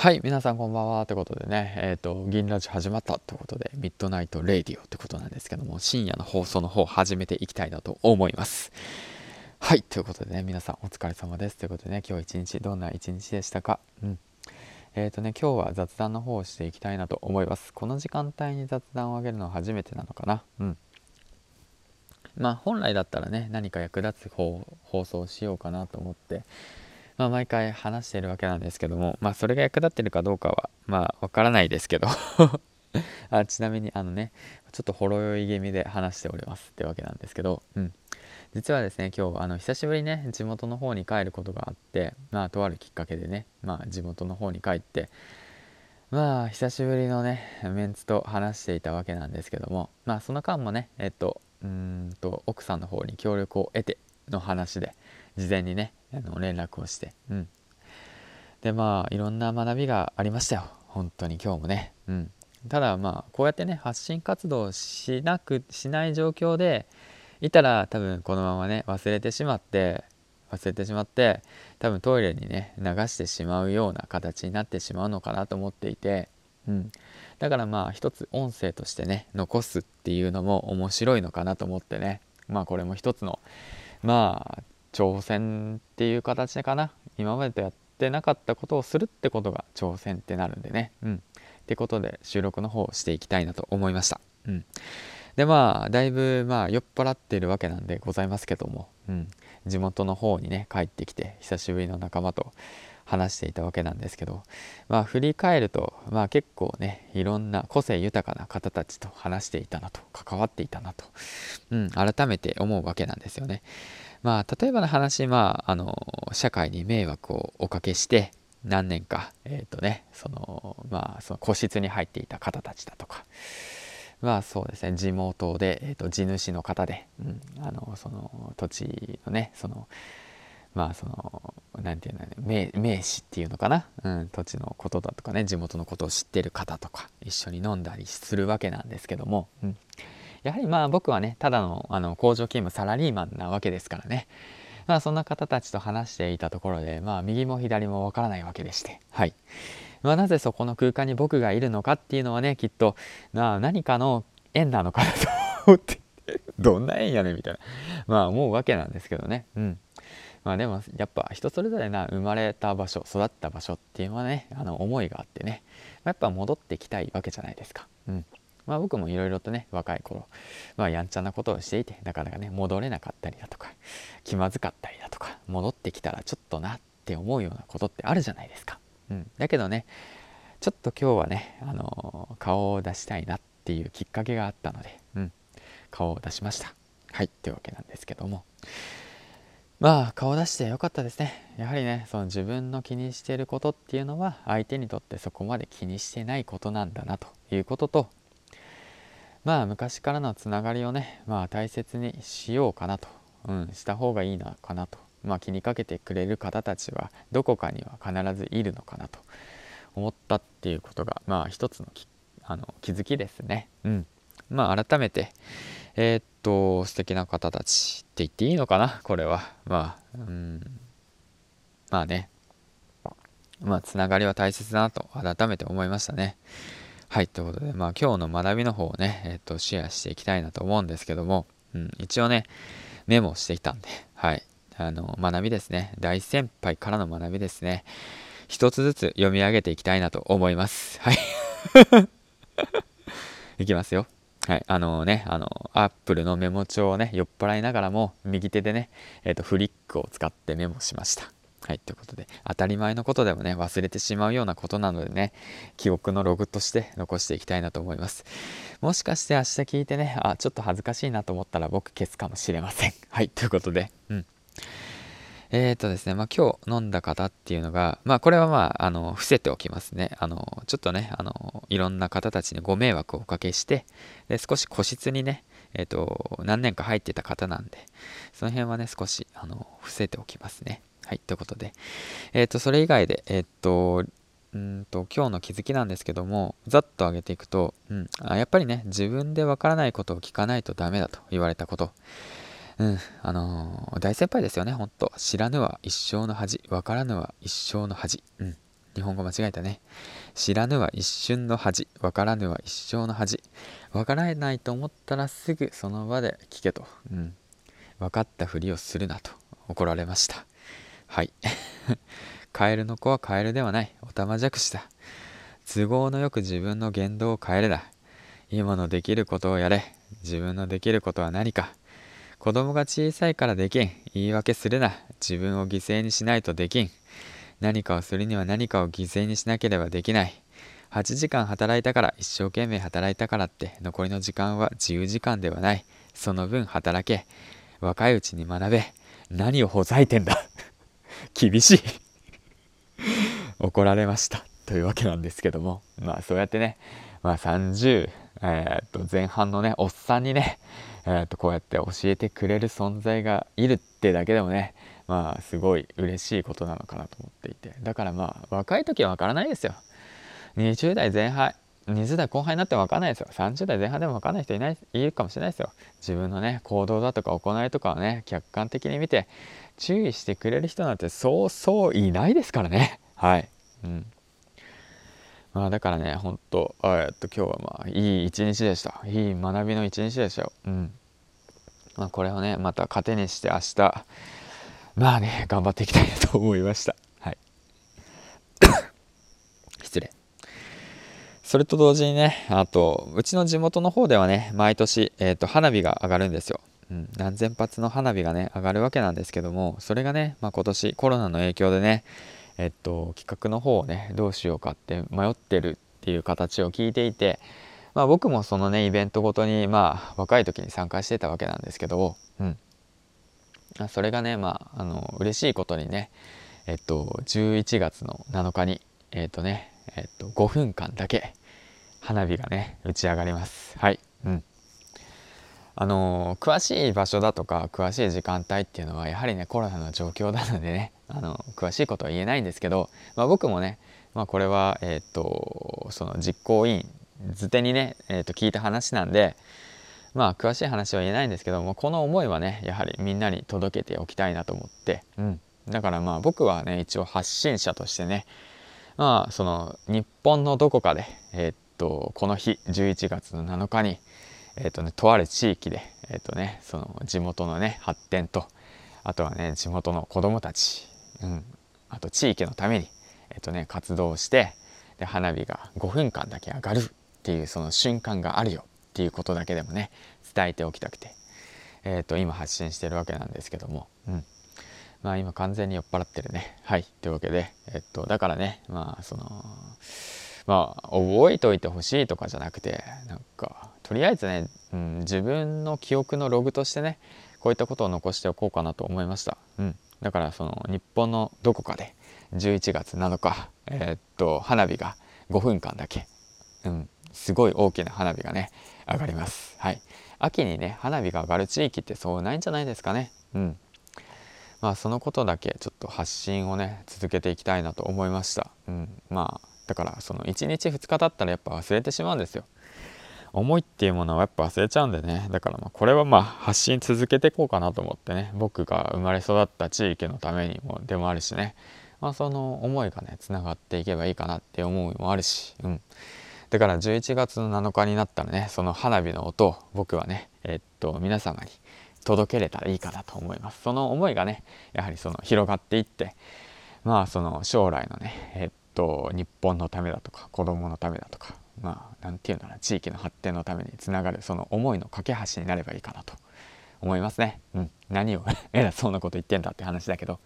はい、皆さんこんばんは。ということでね、えっ、ー、と、銀ラジ始まったということで、 Midnight Radio ってことなんですけども、深夜の放送の方始めていきたいなと思います。はい、ということでね、皆さんお疲れ様です。ということでね、今日一日、どんな一日でしたか？うん。えっ、ー、とね、今日は雑談の方をしていきたいなと思います。この時間帯に雑談をあげるのは初めてなのかな？うん。まあ、本来だったらね、何か役立つ方放送しようかなと思って、まあ、毎回話してるわけなんですけども、まあ、それが役立ってるかどうかは、まあ、わからないですけど。あちなみに、あのね、ちょっとほろ酔い気味で話しております。ってわけなんですけど、うん。実はですね、今日、あの、久しぶりにね、地元の方に帰ることがあって、まあ、とあるきっかけでね、まあ、地元の方に帰って、まあ、久しぶりのね、メンツと話していたわけなんですけども、まあ、その間もね、えっと、うんと、奥さんの方に協力を得ての話で、事前にね、あの連絡をして、うん、でまあいろんな学びがありましたよ。本当に今日もね、うん、ただまあこうやってね発信活動しなくしない状況でいたら多分このままね忘れてしまって忘れてしまって多分トイレにね流してしまうような形になってしまうのかなと思っていて、うん、だからまあ一つ音声としてね残すっていうのも面白いのかなと思ってね。まあこれも一つのまあ挑戦っていう形かな。今までとやってなかったことをするってことが挑戦ってなるんでね。うん。ってことで収録の方をしていきたいなと思いました。うん。でまあだいぶまあ酔っ払っているわけなんでございますけども、うん、地元の方にね帰ってきて久しぶりの仲間と話していたわけなんですけどまあ振り返るとまあ結構ねいろんな個性豊かな方たちと話していたなと関わっていたなと、うん、改めて思うわけなんですよね。まあ、例えばの話、まあ、あの、社会に迷惑をおかけして、何年か、えっ、ー、とね、その、まあ、その個室に入っていた方たちだとか、まあそうですね、地元で、えっ、ー、と、地主の方で、うん、あの、その土地のね、その、まあその、なんていうのね、名名士っていうのかな、うん、土地のことだとかね、地元のことを知ってる方とか、一緒に飲んだりするわけなんですけども、うん。やはりまあ僕はねただのあの工場勤務サラリーマンなわけですからね。まあそんな方たちと話していたところでまあ右も左もわからないわけでして。はい。まあ、なぜそこの空間に僕がいるのかっていうのはねきっとな何かの縁なのかなと思って。どんな縁やねみたいな。まあ思うわけなんですけどね。うん。まあでもやっぱ人それぞれな生まれた場所育った場所っていうのはねあの思いがあってねやっぱ戻ってきたいわけじゃないですかうんまあ、僕もいろいろとね若い頃、まあ、やんちゃなことをしていてなかなかね戻れなかったりだとか気まずかったりだとか戻ってきたらちょっとなって思うようなことってあるじゃないですか。うん、だけどねちょっと今日はね、あの、顔を出したいなっていうきっかけがあったので、うん、顔を出しました。はいってわけなんですけども。まあ顔出してよかったですね。やはりねその自分の気にしていることっていうのは相手にとってそこまで気にしてないことなんだなということとまあ昔からのつながりをね、まあ大切にしようかなと、うん、した方がいいのかなと、まあ気にかけてくれる方たちはどこかには必ずいるのかなと思ったっていうことが、まあ一つのあの気づきですね。うん。まあ改めて、えー、っと、素敵な方たちって言っていいのかな？これは。まあ、うん。まあね。まあ、つながりは大切だなと改めて思いましたね。はい、ということで、まあ今日の学びの方をね、えっと、シェアしていきたいなと思うんですけども、うん、一応ね、メモしてきたんで、はい、あの、学びですね。大先輩からの学びですね。一つずつ読み上げていきたいなと思います。はい。いきますよ。はい。あのね、あの、アップルのメモ帳をね、酔っ払いながらも、右手でね、えっ、と、フリックを使ってメモしました。はい、ということで、当たり前のことでもね、忘れてしまうようなことなのでね、記憶のログとして残していきたいなと思います。もしかして明日聞いてね、あ、ちょっと恥ずかしいなと思ったら僕消すかもしれません。はい、ということで、うん。えーとですね、まあ、今日飲んだ方っていうのが、まあ、これはまあ、あの、伏せておきますね。あの、ちょっとね、あの、いろんな方たちにご迷惑をおかけして、で少し個室にね、えっ、ー、と、何年か入ってた方なんで、その辺はね、少し、あの、伏せておきますね。はい、ということで。えっ、ー、と、それ以外で、えっ、と、うんと今日の気づきなんですけどもざっと上げていくと、うん、あやっぱりね自分でわからないことを聞かないとダメだと言われたこと、うん、あのー、大先輩ですよねほんと知らぬは一生の恥わからぬは一生の恥、うん、日本語間違えたね。知らぬは一瞬の恥、わからぬは一生の恥。わからないと思ったらすぐその場で聞けと。うん。分かったふりをするなと怒られました。はい。カエルの子はカエルではない。オタマジャクシだ。都合のよく自分の言動を変えるな。今のできることをやれ。自分のできることは何か。子供が小さいからできん。言い訳するな。自分を犠牲にしないとできん。何かをするには何かを犠牲にしなければできない。8時間働いたから、一生懸命働いたからって、残りの時間は自由時間ではない。その分働け。若いうちに学べ。何をほざいてんだ。厳しい怒られました。というわけなんですけども、まあそうやってね、まあ30、えー、っと前半のね、おっさんにね、えー、とこうやって教えてくれる存在がいるってだけでもね、まあすごい嬉しいことなのかなと思っていて。だからまあ若い時は分からないですよ。20代前半20代後半になっても分からないですよ。30代前半でも分からない人いないいるかもしれないですよ。自分のね行動だとか行いとかをね客観的に見て注意してくれる人なんてそうそういないですからね。はい。うん。まあだからね本当えっと今日はまあいい一日でした。いい学びの一日でしたよ。うん。まあこれをねまた糧にして明日まあね頑張っていきたいなと思いました。はい。失礼。それと同時にねあとうちの地元の方ではね毎年、えーと、花火が上がるんですよ、うん、何千発の花火がね上がるわけなんですけどもそれがね、まあ、今年コロナの影響でねえっと企画の方をねどうしようかって迷ってるっていう形を聞いていてまあ僕もそのねイベントごとにまあ若い時に参加してたわけなんですけど、うん、それがねまああの嬉しいことにねえっと11月の7日にえっとねえっと5分間だけ花火がね打ち上がります。はい。うん。あの詳しい場所だとか詳しい時間帯っていうのはやはりねコロナの状況なのでね あの詳しいことは言えないんですけど、まあ、僕もね、まあ、これは、えー、っとその実行委員図手にね、えー、っと聞いた話なんで、まあ詳しい話は言えないんですけどもこの思いはねやはりみんなに届けておきたいなと思って、うん、だからまあ僕はね一応発信者としてねまあその日本のどこかで、えー、っとこの日11月の7日に、えー、とね、とある地域で、えー、とね、その地元のね発展とあとはね地元の子どもたち、うん、あと地域のために、えっとね、活動してで花火が5分間だけ上がるっていうその瞬間があるよっていうことだけでもね伝えておきたくて、えー、と今発信してるわけなんですけども、うん、まあ今完全に酔っ払ってるね。はい。というわけで、えっと、だからねまあそのまあ覚えておいてほしいとかじゃなくてなんかとりあえずね、うん、自分の記憶のログとしてねこういったことを残しておこうかなと思いました、うん、だからその日本のどこかで11月7日えー、っと花火が5分間だけ、うん、すごい大きな花火がね上がります。はい。秋にね花火が上がる地域ってそうないんじゃないですかね。うん。まあそのことだけちょっと発信をね続けていきたいなと思いました。うん。まあだからその1日2日経ったらやっぱ忘れてしまうんですよ。思いっていうものはやっぱ忘れちゃうんでね。だからまあこれはまあ発信続けていこうかなと思ってね。僕が生まれ育った地域のためにもでもあるしね。まあその思いがねつながっていけばいいかなって思いもあるし。うん。だから11月の7日になったらねその花火の音を僕はねえっと皆様に届けれたらいいかなと思います。その思いがねやはりその広がっていってまあその将来のねえっと日本のためだとか子供のためだとかまあ何て言うんだろう地域の発展のためにつながるその思いの架け橋になればいいかなと思いますね。うん。何を 偉そうなこと言ってんだって話だけど。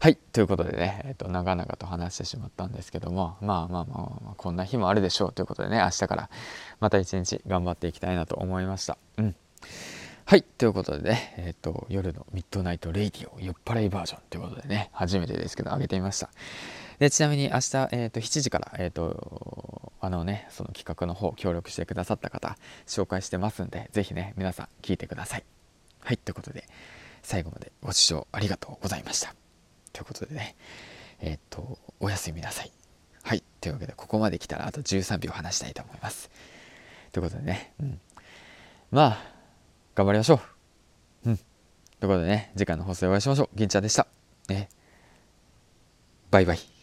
はい。ということでね、えーと、長々と話してしまったんですけどもまあまあまあ、まあ、こんな日もあるでしょうということでね明日からまた一日頑張っていきたいなと思いました。うん。はいということでね、えーと、夜の Midnight Radio 酔っ払いバージョンということでね初めてですけど上げてみました。でちなみに明日、えーと、7時から、えーと、あのねその企画の方協力してくださった方紹介してますんで是非ね皆さん聞いてください。はいということで最後までご視聴ありがとうございました。ということでねえ、っとおやすみなさい。はいというわけでここまで来たらあと13秒話したいと思います。ということでね、うん、まあ頑張りましょう。うん。ということでね次回の放送でお会いしましょう。銀ちゃんでした。ね。バイバイ。